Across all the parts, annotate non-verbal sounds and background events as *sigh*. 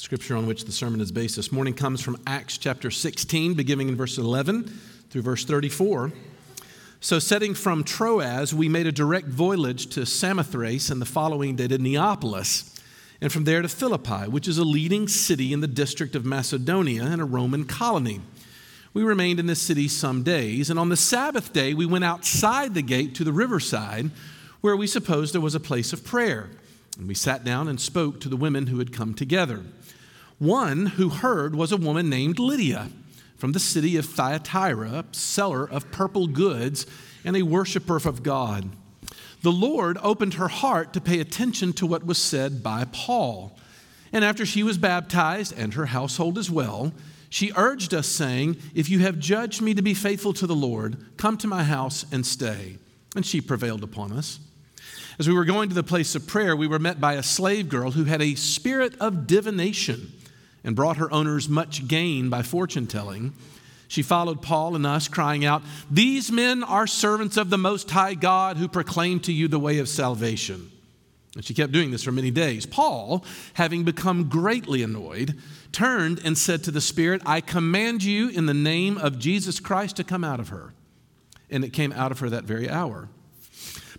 scripture on which the sermon is based this morning comes from Acts chapter 16, beginning in verse 11 through verse 34. So, setting from Troas, we made a direct voyage to Samothrace and the following day to Neapolis, and from there to Philippi, which is a leading city in the district of Macedonia and a Roman colony. We remained in this city some days, and on the Sabbath day, we went outside the gate to the riverside, where we supposed there was a place of prayer. And we sat down and spoke to the women who had come together. One who heard was a woman named Lydia from the city of Thyatira, seller of purple goods and a worshiper of God. The Lord opened her heart to pay attention to what was said by Paul. And after she was baptized, and her household as well, she urged us, saying, If you have judged me to be faithful to the Lord, come to my house and stay. And she prevailed upon us. As we were going to the place of prayer, we were met by a slave girl who had a spirit of divination and brought her owners much gain by fortune telling. She followed Paul and us, crying out, These men are servants of the Most High God who proclaim to you the way of salvation. And she kept doing this for many days. Paul, having become greatly annoyed, turned and said to the Spirit, I command you in the name of Jesus Christ to come out of her. And it came out of her that very hour.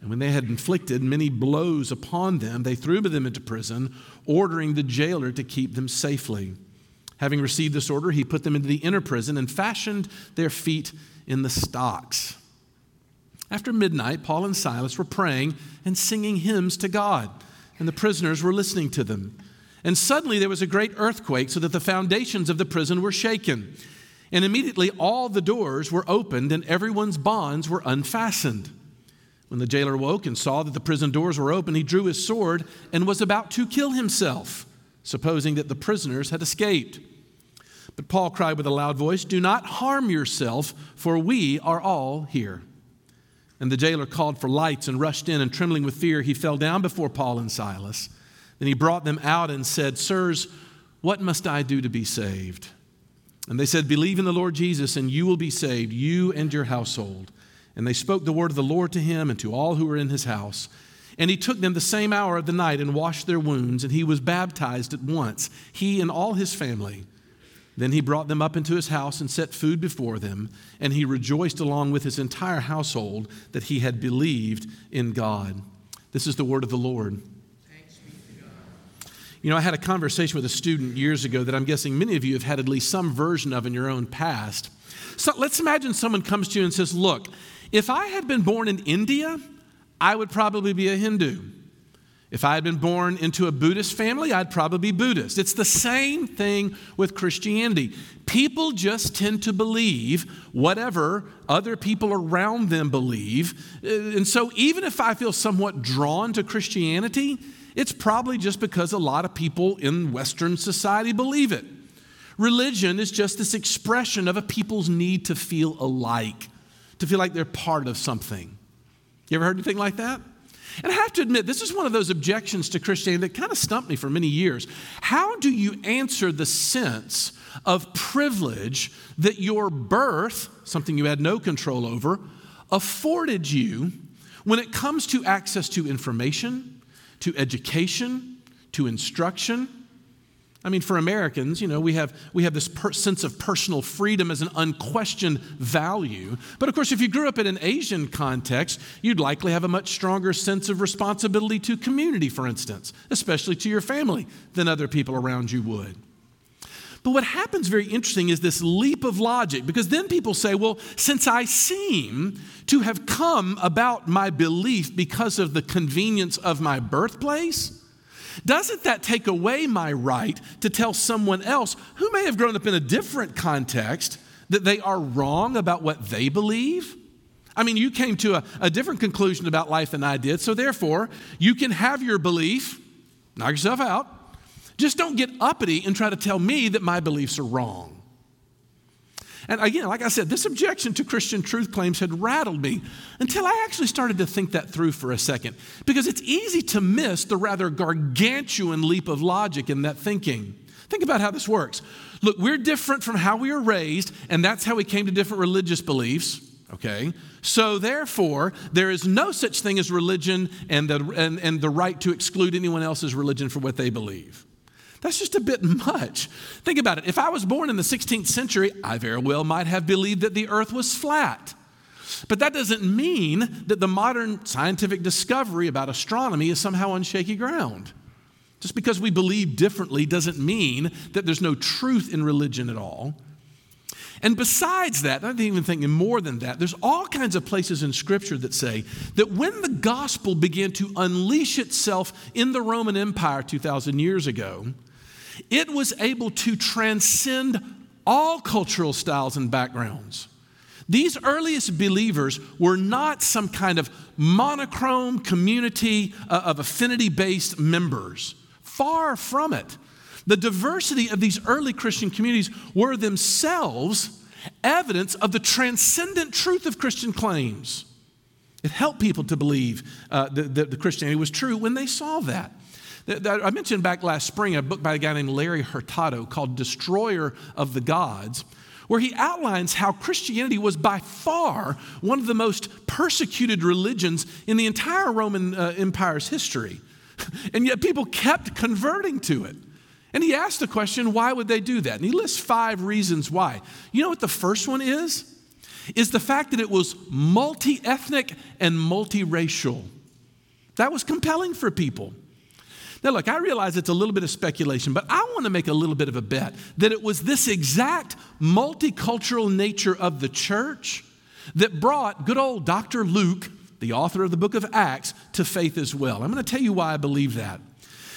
And when they had inflicted many blows upon them, they threw them into prison, ordering the jailer to keep them safely. Having received this order, he put them into the inner prison and fashioned their feet in the stocks. After midnight, Paul and Silas were praying and singing hymns to God, and the prisoners were listening to them. And suddenly there was a great earthquake, so that the foundations of the prison were shaken. And immediately all the doors were opened, and everyone's bonds were unfastened. When the jailer woke and saw that the prison doors were open, he drew his sword and was about to kill himself, supposing that the prisoners had escaped. But Paul cried with a loud voice, Do not harm yourself, for we are all here. And the jailer called for lights and rushed in, and trembling with fear, he fell down before Paul and Silas. Then he brought them out and said, Sirs, what must I do to be saved? And they said, Believe in the Lord Jesus, and you will be saved, you and your household. And they spoke the word of the Lord to him and to all who were in his house. And he took them the same hour of the night and washed their wounds, and he was baptized at once, he and all his family. Then he brought them up into his house and set food before them, and he rejoiced along with his entire household that he had believed in God. This is the word of the Lord. You know, I had a conversation with a student years ago that I'm guessing many of you have had at least some version of in your own past. So let's imagine someone comes to you and says, Look, if I had been born in India, I would probably be a Hindu. If I had been born into a Buddhist family, I'd probably be Buddhist. It's the same thing with Christianity. People just tend to believe whatever other people around them believe. Uh, and so, even if I feel somewhat drawn to Christianity, it's probably just because a lot of people in Western society believe it. Religion is just this expression of a people's need to feel alike to feel like they're part of something. You ever heard anything like that? And I have to admit, this is one of those objections to Christianity that kind of stumped me for many years. How do you answer the sense of privilege that your birth, something you had no control over, afforded you when it comes to access to information, to education, to instruction? I mean, for Americans, you know, we have, we have this per- sense of personal freedom as an unquestioned value. But of course, if you grew up in an Asian context, you'd likely have a much stronger sense of responsibility to community, for instance, especially to your family, than other people around you would. But what happens very interesting is this leap of logic, because then people say, well, since I seem to have come about my belief because of the convenience of my birthplace, doesn't that take away my right to tell someone else who may have grown up in a different context that they are wrong about what they believe? I mean, you came to a, a different conclusion about life than I did, so therefore, you can have your belief, knock yourself out. Just don't get uppity and try to tell me that my beliefs are wrong. And again, like I said, this objection to Christian truth claims had rattled me until I actually started to think that through for a second. Because it's easy to miss the rather gargantuan leap of logic in that thinking. Think about how this works. Look, we're different from how we were raised, and that's how we came to different religious beliefs, okay? So, therefore, there is no such thing as religion and the, and, and the right to exclude anyone else's religion for what they believe. That's just a bit much. Think about it. If I was born in the 16th century, I very well might have believed that the earth was flat. But that doesn't mean that the modern scientific discovery about astronomy is somehow on shaky ground. Just because we believe differently doesn't mean that there's no truth in religion at all. And besides that, I'm even thinking more than that, there's all kinds of places in Scripture that say that when the gospel began to unleash itself in the Roman Empire 2,000 years ago, it was able to transcend all cultural styles and backgrounds. These earliest believers were not some kind of monochrome community uh, of affinity based members. Far from it. The diversity of these early Christian communities were themselves evidence of the transcendent truth of Christian claims. It helped people to believe uh, that, that Christianity was true when they saw that. I mentioned back last spring a book by a guy named Larry Hurtado called Destroyer of the Gods, where he outlines how Christianity was by far one of the most persecuted religions in the entire Roman uh, Empire's history. *laughs* And yet people kept converting to it. And he asked the question, why would they do that? And he lists five reasons why. You know what the first one is? Is the fact that it was multi ethnic and multiracial. That was compelling for people. Now, look, I realize it's a little bit of speculation, but I want to make a little bit of a bet that it was this exact multicultural nature of the church that brought good old Dr. Luke, the author of the book of Acts, to faith as well. I'm going to tell you why I believe that.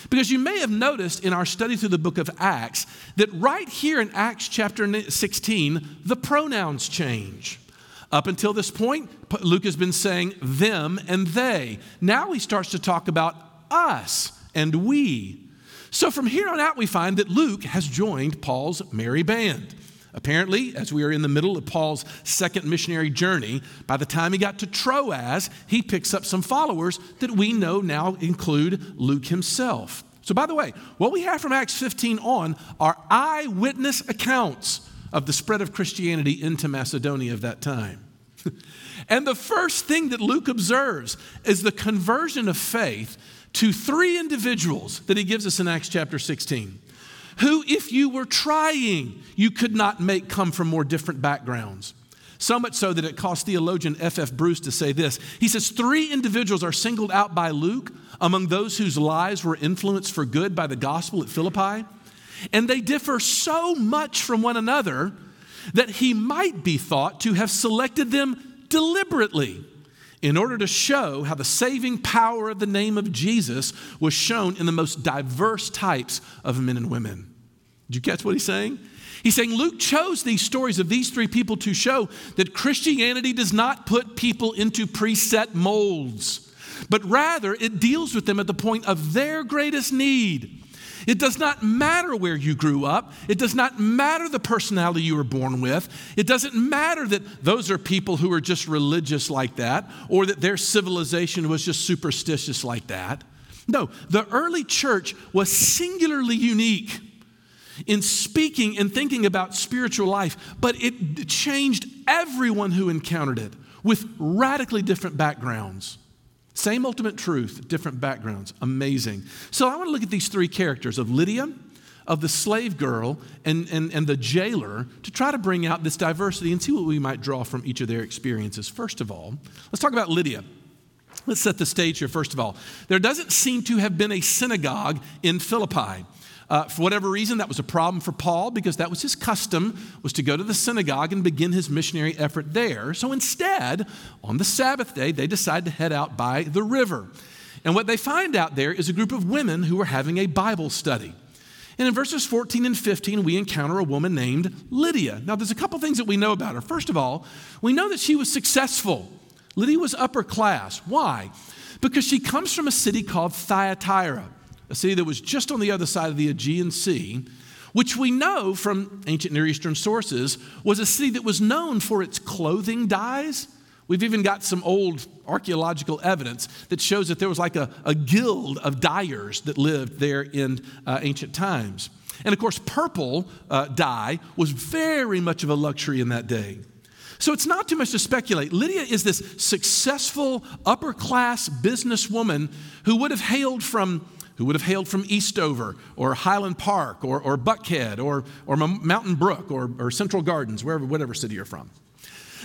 Because you may have noticed in our study through the book of Acts that right here in Acts chapter 16, the pronouns change. Up until this point, Luke has been saying them and they. Now he starts to talk about us and we. So from here on out, we find that Luke has joined Paul's merry band. Apparently, as we are in the middle of Paul's second missionary journey, by the time he got to Troas, he picks up some followers that we know now include Luke himself. So, by the way, what we have from Acts 15 on are eyewitness accounts of the spread of Christianity into Macedonia of that time. *laughs* and the first thing that Luke observes is the conversion of faith to three individuals that he gives us in Acts chapter 16, who, if you were trying, you could not make come from more different backgrounds. So much so that it cost theologian F.F. F. Bruce to say this. He says, Three individuals are singled out by Luke among those whose lives were influenced for good by the gospel at Philippi, and they differ so much from one another that he might be thought to have selected them deliberately in order to show how the saving power of the name of Jesus was shown in the most diverse types of men and women. Did you catch what he's saying? He's saying Luke chose these stories of these three people to show that Christianity does not put people into preset molds, but rather it deals with them at the point of their greatest need. It does not matter where you grew up. It does not matter the personality you were born with. It doesn't matter that those are people who are just religious like that or that their civilization was just superstitious like that. No, the early church was singularly unique in speaking and thinking about spiritual life, but it changed everyone who encountered it with radically different backgrounds. Same ultimate truth, different backgrounds. Amazing. So I want to look at these three characters of Lydia, of the slave girl, and, and, and the jailer to try to bring out this diversity and see what we might draw from each of their experiences. First of all, let's talk about Lydia. Let's set the stage here, first of all. There doesn't seem to have been a synagogue in Philippi. Uh, for whatever reason, that was a problem for Paul because that was his custom, was to go to the synagogue and begin his missionary effort there. So instead, on the Sabbath day, they decide to head out by the river. And what they find out there is a group of women who are having a Bible study. And in verses 14 and 15, we encounter a woman named Lydia. Now, there's a couple things that we know about her. First of all, we know that she was successful. Lydia was upper class. Why? Because she comes from a city called Thyatira a city that was just on the other side of the Aegean Sea, which we know from ancient Near Eastern sources was a city that was known for its clothing dyes. We've even got some old archaeological evidence that shows that there was like a, a guild of dyers that lived there in uh, ancient times. And of course, purple uh, dye was very much of a luxury in that day. So it's not too much to speculate. Lydia is this successful upper class businesswoman who would have hailed from who would have hailed from Eastover or Highland Park or, or Buckhead or, or Mountain Brook or, or Central Gardens, wherever, whatever city you're from.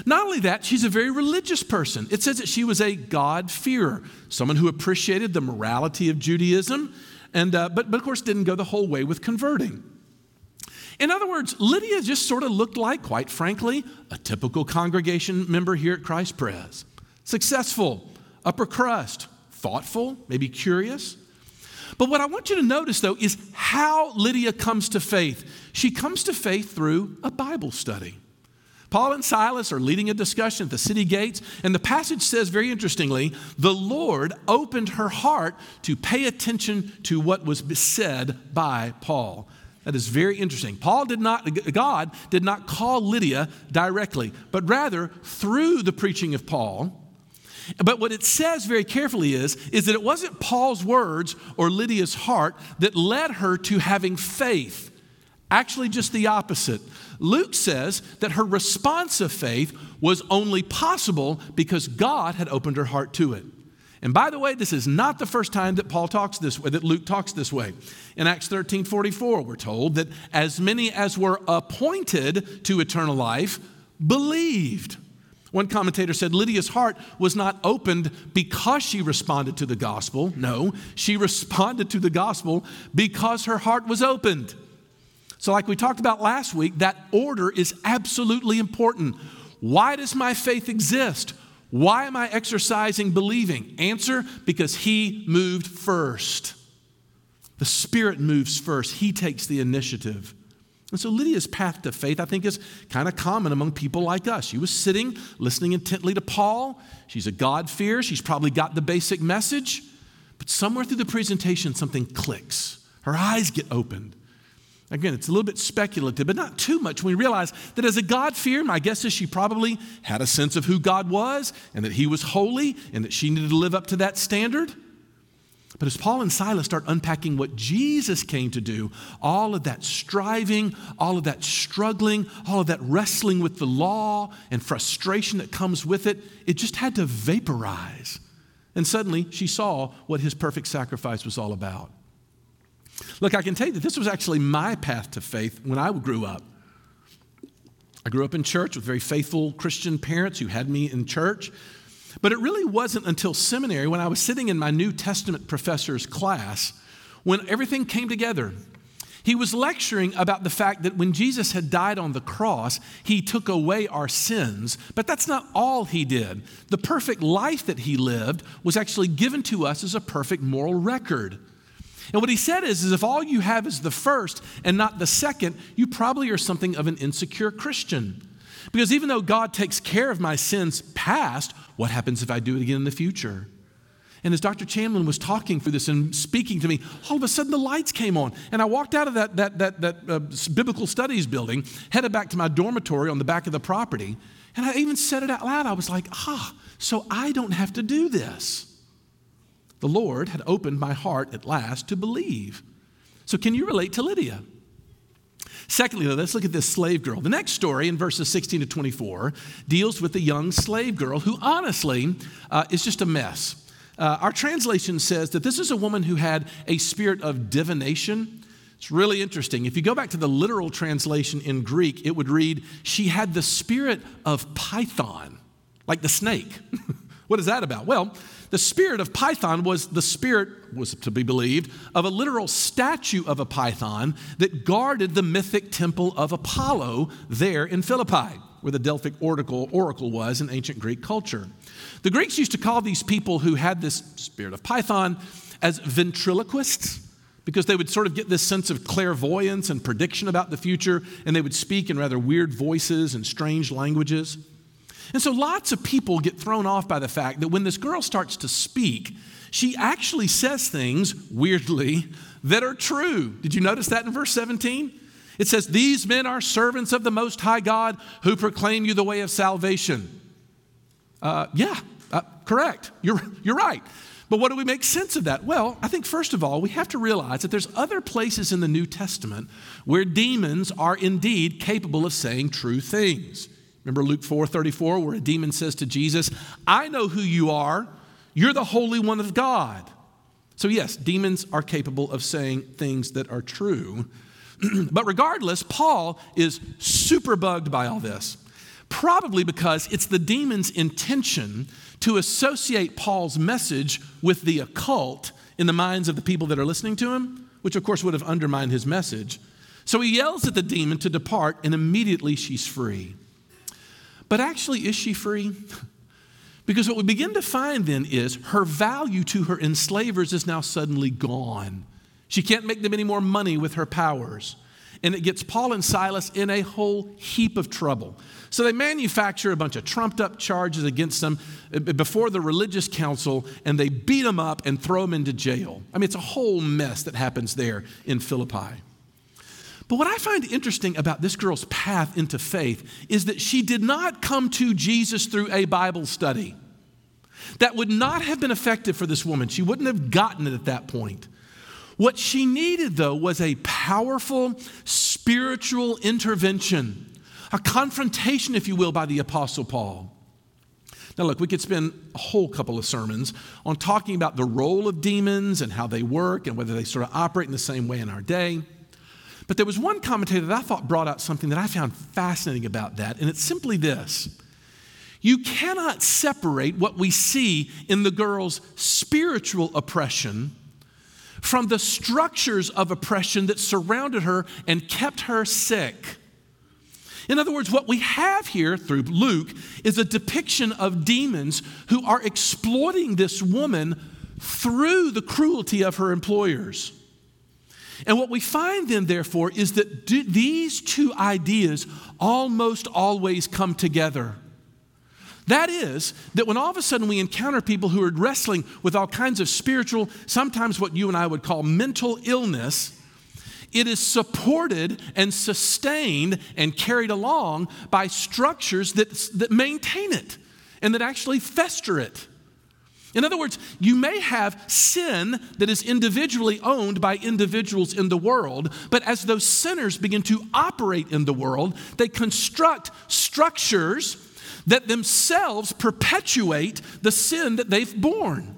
Not only that, she's a very religious person. It says that she was a God-fearer, someone who appreciated the morality of Judaism, and, uh, but, but of course didn't go the whole way with converting. In other words, Lydia just sort of looked like, quite frankly, a typical congregation member here at Christ Pres. Successful, upper crust, thoughtful, maybe curious, but what I want you to notice, though, is how Lydia comes to faith. She comes to faith through a Bible study. Paul and Silas are leading a discussion at the city gates, and the passage says very interestingly the Lord opened her heart to pay attention to what was said by Paul. That is very interesting. Paul did not, God did not call Lydia directly, but rather through the preaching of Paul, but what it says very carefully is, is that it wasn't Paul's words or Lydia's heart that led her to having faith. Actually, just the opposite. Luke says that her response of faith was only possible because God had opened her heart to it. And by the way, this is not the first time that Paul talks this way, that Luke talks this way. In Acts 13 44, we're told that as many as were appointed to eternal life believed. One commentator said Lydia's heart was not opened because she responded to the gospel. No, she responded to the gospel because her heart was opened. So, like we talked about last week, that order is absolutely important. Why does my faith exist? Why am I exercising believing? Answer because He moved first. The Spirit moves first, He takes the initiative. And so Lydia's path to faith, I think, is kind of common among people like us. She was sitting, listening intently to Paul. She's a God-fearer. She's probably got the basic message. But somewhere through the presentation, something clicks. Her eyes get opened. Again, it's a little bit speculative, but not too much we realize that as a God-fearer, my guess is she probably had a sense of who God was and that he was holy and that she needed to live up to that standard. But as Paul and Silas start unpacking what Jesus came to do, all of that striving, all of that struggling, all of that wrestling with the law and frustration that comes with it, it just had to vaporize. And suddenly she saw what his perfect sacrifice was all about. Look, I can tell you that this was actually my path to faith when I grew up. I grew up in church with very faithful Christian parents who had me in church. But it really wasn't until seminary, when I was sitting in my New Testament professor's class, when everything came together. He was lecturing about the fact that when Jesus had died on the cross, he took away our sins. But that's not all he did. The perfect life that he lived was actually given to us as a perfect moral record. And what he said is, is if all you have is the first and not the second, you probably are something of an insecure Christian. Because even though God takes care of my sins past, what happens if I do it again in the future? And as Dr. Chamblin was talking through this and speaking to me, all of a sudden the lights came on. And I walked out of that, that, that, that uh, biblical studies building, headed back to my dormitory on the back of the property. And I even said it out loud. I was like, ah, so I don't have to do this. The Lord had opened my heart at last to believe. So, can you relate to Lydia? Secondly, though, let's look at this slave girl. The next story in verses 16 to 24 deals with a young slave girl who honestly uh, is just a mess. Uh, our translation says that this is a woman who had a spirit of divination. It's really interesting. If you go back to the literal translation in Greek, it would read, She had the spirit of Python, like the snake. *laughs* what is that about? Well, the spirit of Python was the spirit, was to be believed, of a literal statue of a python that guarded the mythic temple of Apollo there in Philippi, where the Delphic oracle, oracle was in ancient Greek culture. The Greeks used to call these people who had this spirit of Python as ventriloquists because they would sort of get this sense of clairvoyance and prediction about the future, and they would speak in rather weird voices and strange languages. And so lots of people get thrown off by the fact that when this girl starts to speak, she actually says things, weirdly, that are true. Did you notice that in verse 17? It says, These men are servants of the Most High God who proclaim you the way of salvation. Uh, yeah, uh, correct. You're, you're right. But what do we make sense of that? Well, I think first of all, we have to realize that there's other places in the New Testament where demons are indeed capable of saying true things. Remember Luke 4 34, where a demon says to Jesus, I know who you are. You're the Holy One of God. So, yes, demons are capable of saying things that are true. *clears throat* but regardless, Paul is super bugged by all this. Probably because it's the demon's intention to associate Paul's message with the occult in the minds of the people that are listening to him, which of course would have undermined his message. So he yells at the demon to depart, and immediately she's free. But actually, is she free? *laughs* Because what we begin to find then is her value to her enslavers is now suddenly gone. She can't make them any more money with her powers. And it gets Paul and Silas in a whole heap of trouble. So they manufacture a bunch of trumped up charges against them uh, before the religious council and they beat them up and throw them into jail. I mean, it's a whole mess that happens there in Philippi. But what I find interesting about this girl's path into faith is that she did not come to Jesus through a Bible study. That would not have been effective for this woman. She wouldn't have gotten it at that point. What she needed, though, was a powerful spiritual intervention a confrontation, if you will, by the Apostle Paul. Now, look, we could spend a whole couple of sermons on talking about the role of demons and how they work and whether they sort of operate in the same way in our day. But there was one commentator that I thought brought out something that I found fascinating about that, and it's simply this You cannot separate what we see in the girl's spiritual oppression from the structures of oppression that surrounded her and kept her sick. In other words, what we have here through Luke is a depiction of demons who are exploiting this woman through the cruelty of her employers. And what we find then, therefore, is that these two ideas almost always come together. That is, that when all of a sudden we encounter people who are wrestling with all kinds of spiritual, sometimes what you and I would call mental illness, it is supported and sustained and carried along by structures that, that maintain it and that actually fester it. In other words, you may have sin that is individually owned by individuals in the world, but as those sinners begin to operate in the world, they construct structures that themselves perpetuate the sin that they've borne.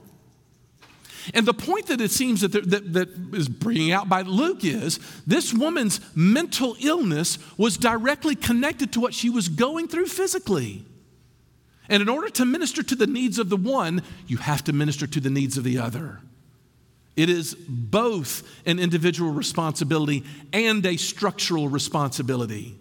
And the point that it seems that, that, that is bringing out by Luke is this woman's mental illness was directly connected to what she was going through physically. And in order to minister to the needs of the one, you have to minister to the needs of the other. It is both an individual responsibility and a structural responsibility.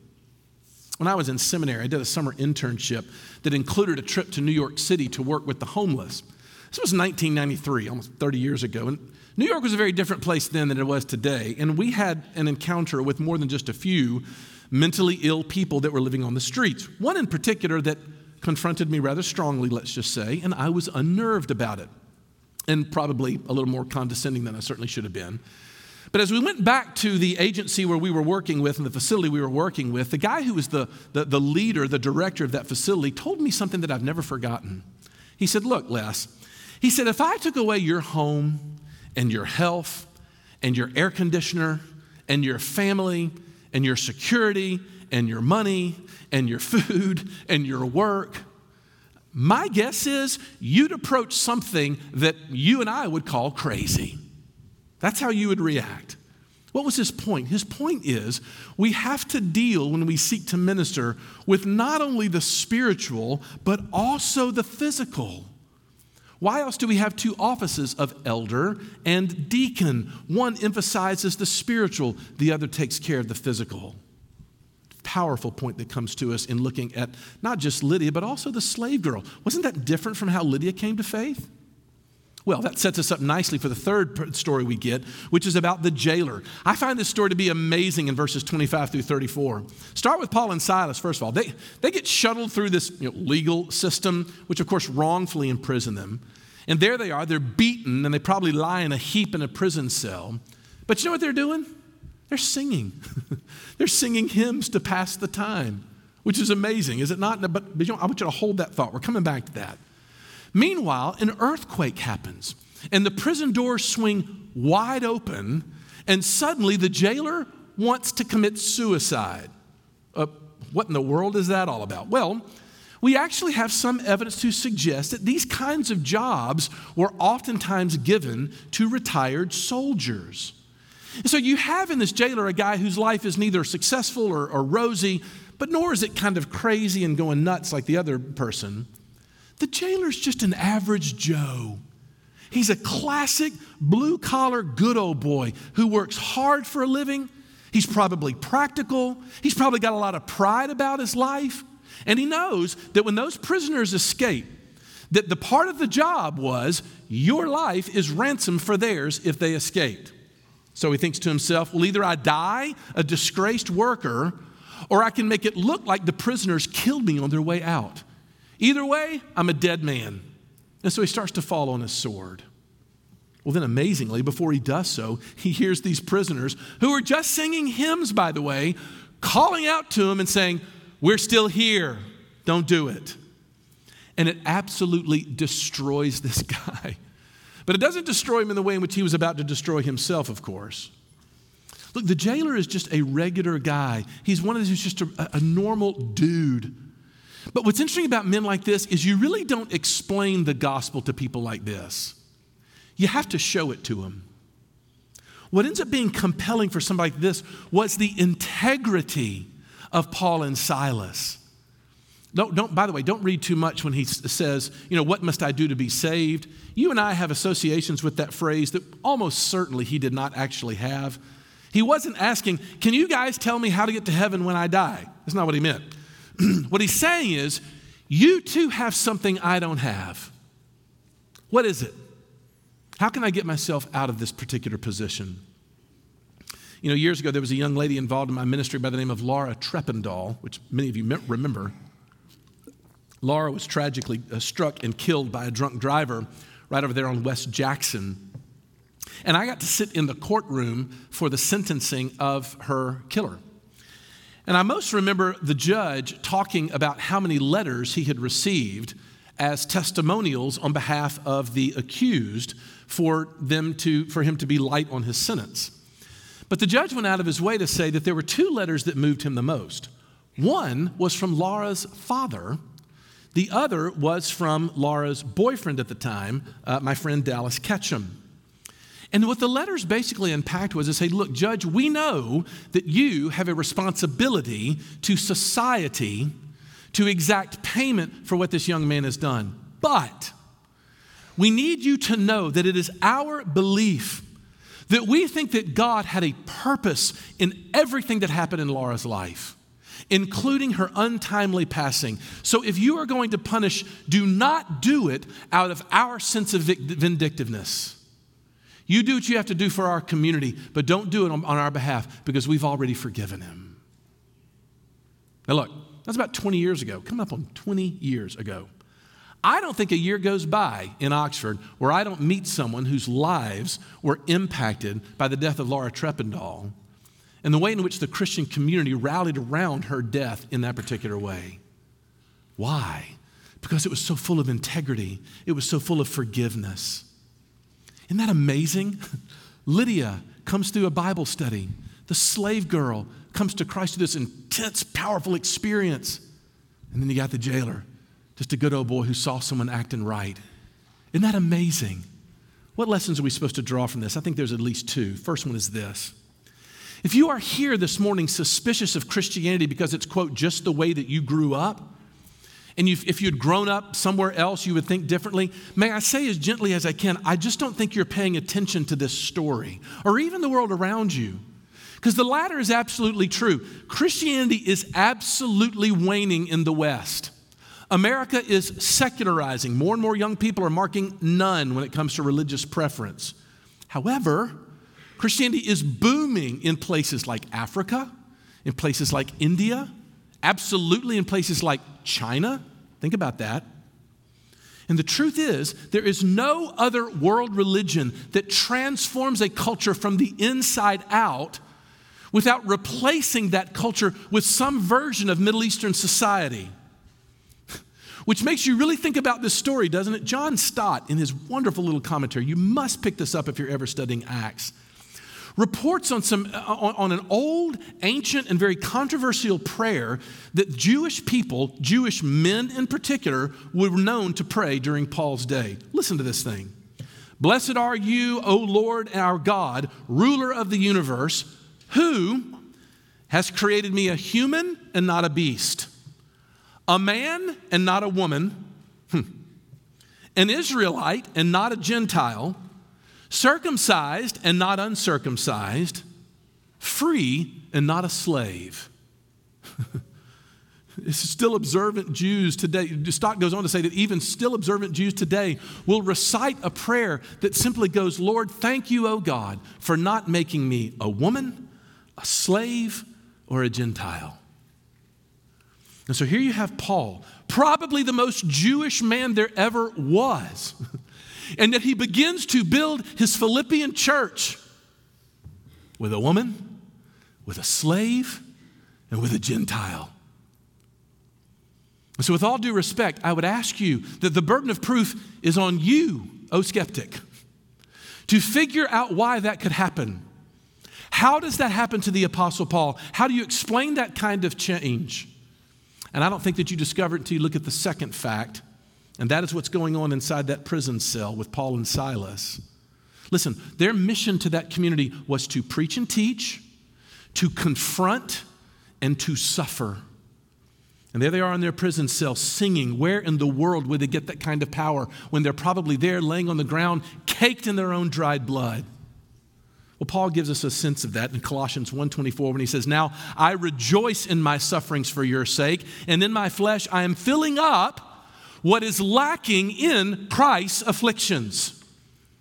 When I was in seminary, I did a summer internship that included a trip to New York City to work with the homeless. This was 1993, almost 30 years ago. And New York was a very different place then than it was today. And we had an encounter with more than just a few mentally ill people that were living on the streets. One in particular that confronted me rather strongly, let's just say, and I was unnerved about it. And probably a little more condescending than I certainly should have been. But as we went back to the agency where we were working with and the facility we were working with, the guy who was the, the, the leader, the director of that facility, told me something that I've never forgotten. He said, Look, Les, he said, If I took away your home and your health and your air conditioner and your family and your security and your money and your food and your work, my guess is you'd approach something that you and I would call crazy. That's how you would react. What was his point? His point is we have to deal when we seek to minister with not only the spiritual, but also the physical. Why else do we have two offices of elder and deacon? One emphasizes the spiritual, the other takes care of the physical. Powerful point that comes to us in looking at not just Lydia, but also the slave girl. Wasn't that different from how Lydia came to faith? Well, that sets us up nicely for the third story we get, which is about the jailer. I find this story to be amazing in verses 25 through 34. Start with Paul and Silas, first of all. They, they get shuttled through this you know, legal system, which of course wrongfully imprison them. And there they are, they're beaten, and they probably lie in a heap in a prison cell. But you know what they're doing? They're singing. *laughs* They're singing hymns to pass the time, which is amazing, is it not? But, you know, I want you to hold that thought. We're coming back to that. Meanwhile, an earthquake happens, and the prison doors swing wide open, and suddenly the jailer wants to commit suicide. Uh, what in the world is that all about? Well, we actually have some evidence to suggest that these kinds of jobs were oftentimes given to retired soldiers. And so you have in this jailer a guy whose life is neither successful or, or rosy, but nor is it kind of crazy and going nuts like the other person. The jailer's just an average Joe. He's a classic blue collar good old boy who works hard for a living. He's probably practical. He's probably got a lot of pride about his life. And he knows that when those prisoners escape, that the part of the job was your life is ransom for theirs if they escaped. So he thinks to himself, well, either I die a disgraced worker, or I can make it look like the prisoners killed me on their way out. Either way, I'm a dead man. And so he starts to fall on his sword. Well, then, amazingly, before he does so, he hears these prisoners, who are just singing hymns, by the way, calling out to him and saying, We're still here. Don't do it. And it absolutely destroys *laughs* this guy. But it doesn't destroy him in the way in which he was about to destroy himself, of course. Look, the jailer is just a regular guy. He's one of those who's just a, a normal dude but what's interesting about men like this is you really don't explain the gospel to people like this. You have to show it to them. What ends up being compelling for somebody like this was the integrity of Paul and Silas. Don't, don't, by the way, don't read too much when he says, you know, what must I do to be saved? You and I have associations with that phrase that almost certainly he did not actually have. He wasn't asking, can you guys tell me how to get to heaven when I die? That's not what he meant. *clears throat* what he's saying is, you too have something I don't have. What is it? How can I get myself out of this particular position? You know, years ago, there was a young lady involved in my ministry by the name of Laura Treppendahl, which many of you remember. Laura was tragically uh, struck and killed by a drunk driver right over there on West Jackson. And I got to sit in the courtroom for the sentencing of her killer. And I most remember the judge talking about how many letters he had received as testimonials on behalf of the accused for, them to, for him to be light on his sentence. But the judge went out of his way to say that there were two letters that moved him the most. One was from Laura's father, the other was from Laura's boyfriend at the time, uh, my friend Dallas Ketchum. And what the letters basically unpacked was to say, look, Judge, we know that you have a responsibility to society to exact payment for what this young man has done. But we need you to know that it is our belief that we think that God had a purpose in everything that happened in Laura's life, including her untimely passing. So if you are going to punish, do not do it out of our sense of vindictiveness. You do what you have to do for our community, but don't do it on, our behalf because we've already forgiven him. Now, look, that's about 20 years ago, coming up on 20 years ago. I don't think a year goes by in Oxford where I don't meet someone whose lives were impacted by the death of Laura Treppendahl and the way in which the Christian community rallied around her death in that particular way. Why? Because it was so full of integrity, it was so full of forgiveness. Isn't that amazing? *laughs* Lydia comes through a Bible study. The slave girl comes to Christ through this intense, powerful experience. And then you got the jailer, just a good old boy who saw someone acting right. Isn't that amazing? What lessons are we supposed to draw from this? I think there's at least two. First one is this. If you are here this morning suspicious of Christianity because it's, quote, just the way that you grew up, and if you'd grown up somewhere else, you would think differently. May I say as gently as I can, I just don't think you're paying attention to this story or even the world around you. Because the latter is absolutely true. Christianity is absolutely waning in the West. America is secularizing. More and more young people are marking none when it comes to religious preference. However, Christianity is booming in places like Africa, in places like India, absolutely in places like China. Think about that. And the truth is, there is no other world religion that transforms a culture from the inside out without replacing that culture with some version of Middle Eastern society. *laughs* Which makes you really think about this story, doesn't it? John Stott, in his wonderful little commentary, you must pick this up if you're ever studying Acts, reports on, some, uh, on, on an old, ancient, and very controversial prayer that Jewish people, Jewish men in particular, were known to pray during Paul's day. Listen to this thing. Blessed are you, O Lord our God, ruler of the universe who has created me a human and not a beast, a man and not a woman, *laughs* an Israelite and not a Gentile, circumcised and not uncircumcised, free and not a slave. *laughs* still observant Jews today, Stott goes on to say that even still observant Jews today will recite a prayer that simply goes, Lord, thank you, O God, for not making me a woman a slave or a Gentile. And so here you have Paul, probably the most Jewish man there ever was. *laughs* and yet he begins to build his Philippian church with a woman, with a slave, and with a Gentile. so, with all due respect, I would ask you that the burden of proof is on you, O skeptic, to figure out why that could happen. How does that happen to the Apostle Paul? How do you explain that kind of change? And I don't think that you discover it until you look at the second fact, and that is what's going on inside that prison cell with Paul and Silas. Listen, their mission to that community was to preach and teach, to confront, and to suffer. And there they are in their prison cell singing. Where in the world would they get that kind of power when they're probably there laying on the ground, caked in their own dried blood? Well, Paul gives us a sense of that in Colossians 1:24 when he says, "Now I rejoice in my sufferings for your sake, and in my flesh I am filling up what is lacking in Christ's afflictions."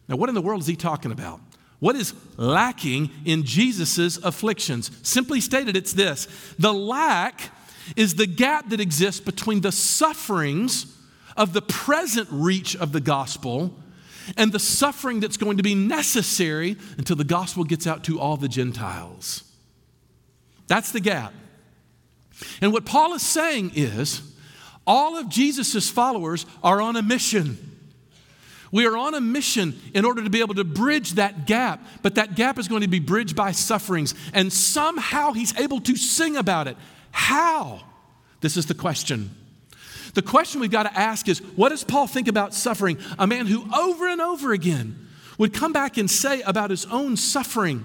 Now, what in the world is he talking about? What is lacking in Jesus' afflictions? Simply stated, it's this the lack is the gap that exists between the sufferings of the present reach of the gospel and the suffering that's going to be necessary until the gospel gets out to all the Gentiles. That's the gap. And what Paul is saying is all of Jesus' followers are on a mission. We are on a mission in order to be able to bridge that gap, but that gap is going to be bridged by sufferings. And somehow he's able to sing about it. How? This is the question. The question we've got to ask is what does Paul think about suffering? A man who over and over again would come back and say about his own suffering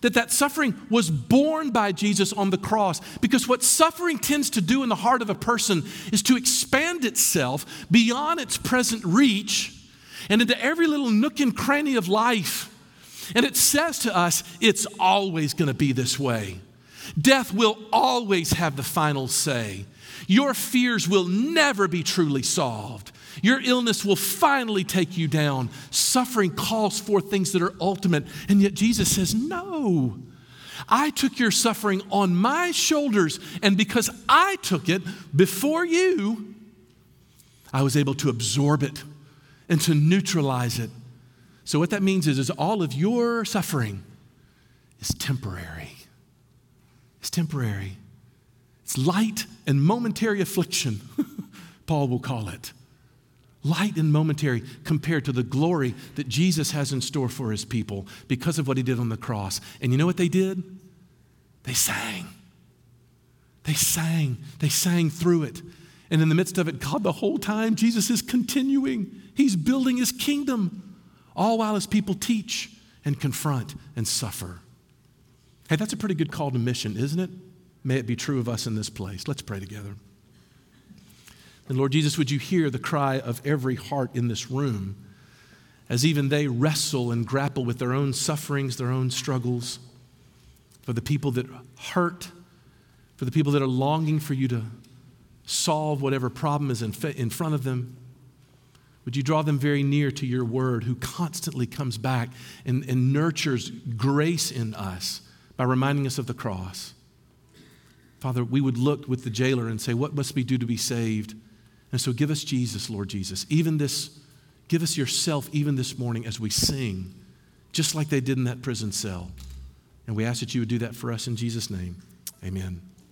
that that suffering was borne by Jesus on the cross because what suffering tends to do in the heart of a person is to expand itself beyond its present reach and into every little nook and cranny of life. And it says to us, it's always going to be this way. Death will always have the final say. Your fears will never be truly solved. Your illness will finally take you down. Suffering calls for things that are ultimate. And yet Jesus says, No. I took your suffering on my shoulders, and because I took it before you, I was able to absorb it and to neutralize it. So, what that means is, is all of your suffering is temporary. It's temporary. It's light and momentary affliction, *laughs* Paul will call it. Light and momentary compared to the glory that Jesus has in store for his people because of what he did on the cross. And you know what they did? They sang. They sang. They sang through it. And in the midst of it, God, the whole time, Jesus is continuing. He's building his kingdom, all while his people teach and confront and suffer. Hey, that's a pretty good call to mission, isn't it? May it be true of us in this place. Let's pray together. And Lord Jesus, would you hear the cry of every heart in this room as even they wrestle and grapple with their own sufferings, their own struggles, for the people that hurt, for the people that are longing for you to solve whatever problem is in, in front of them. Would you draw them very near to your word, who constantly comes back and, and nurtures grace in us by reminding us of the cross? Father, we would look with the jailer and say, What must we do to be saved? And so give us Jesus, Lord Jesus. Even this, give us yourself even this morning as we sing, just like they did in that prison cell. And we ask that you would do that for us in Jesus' name. Amen.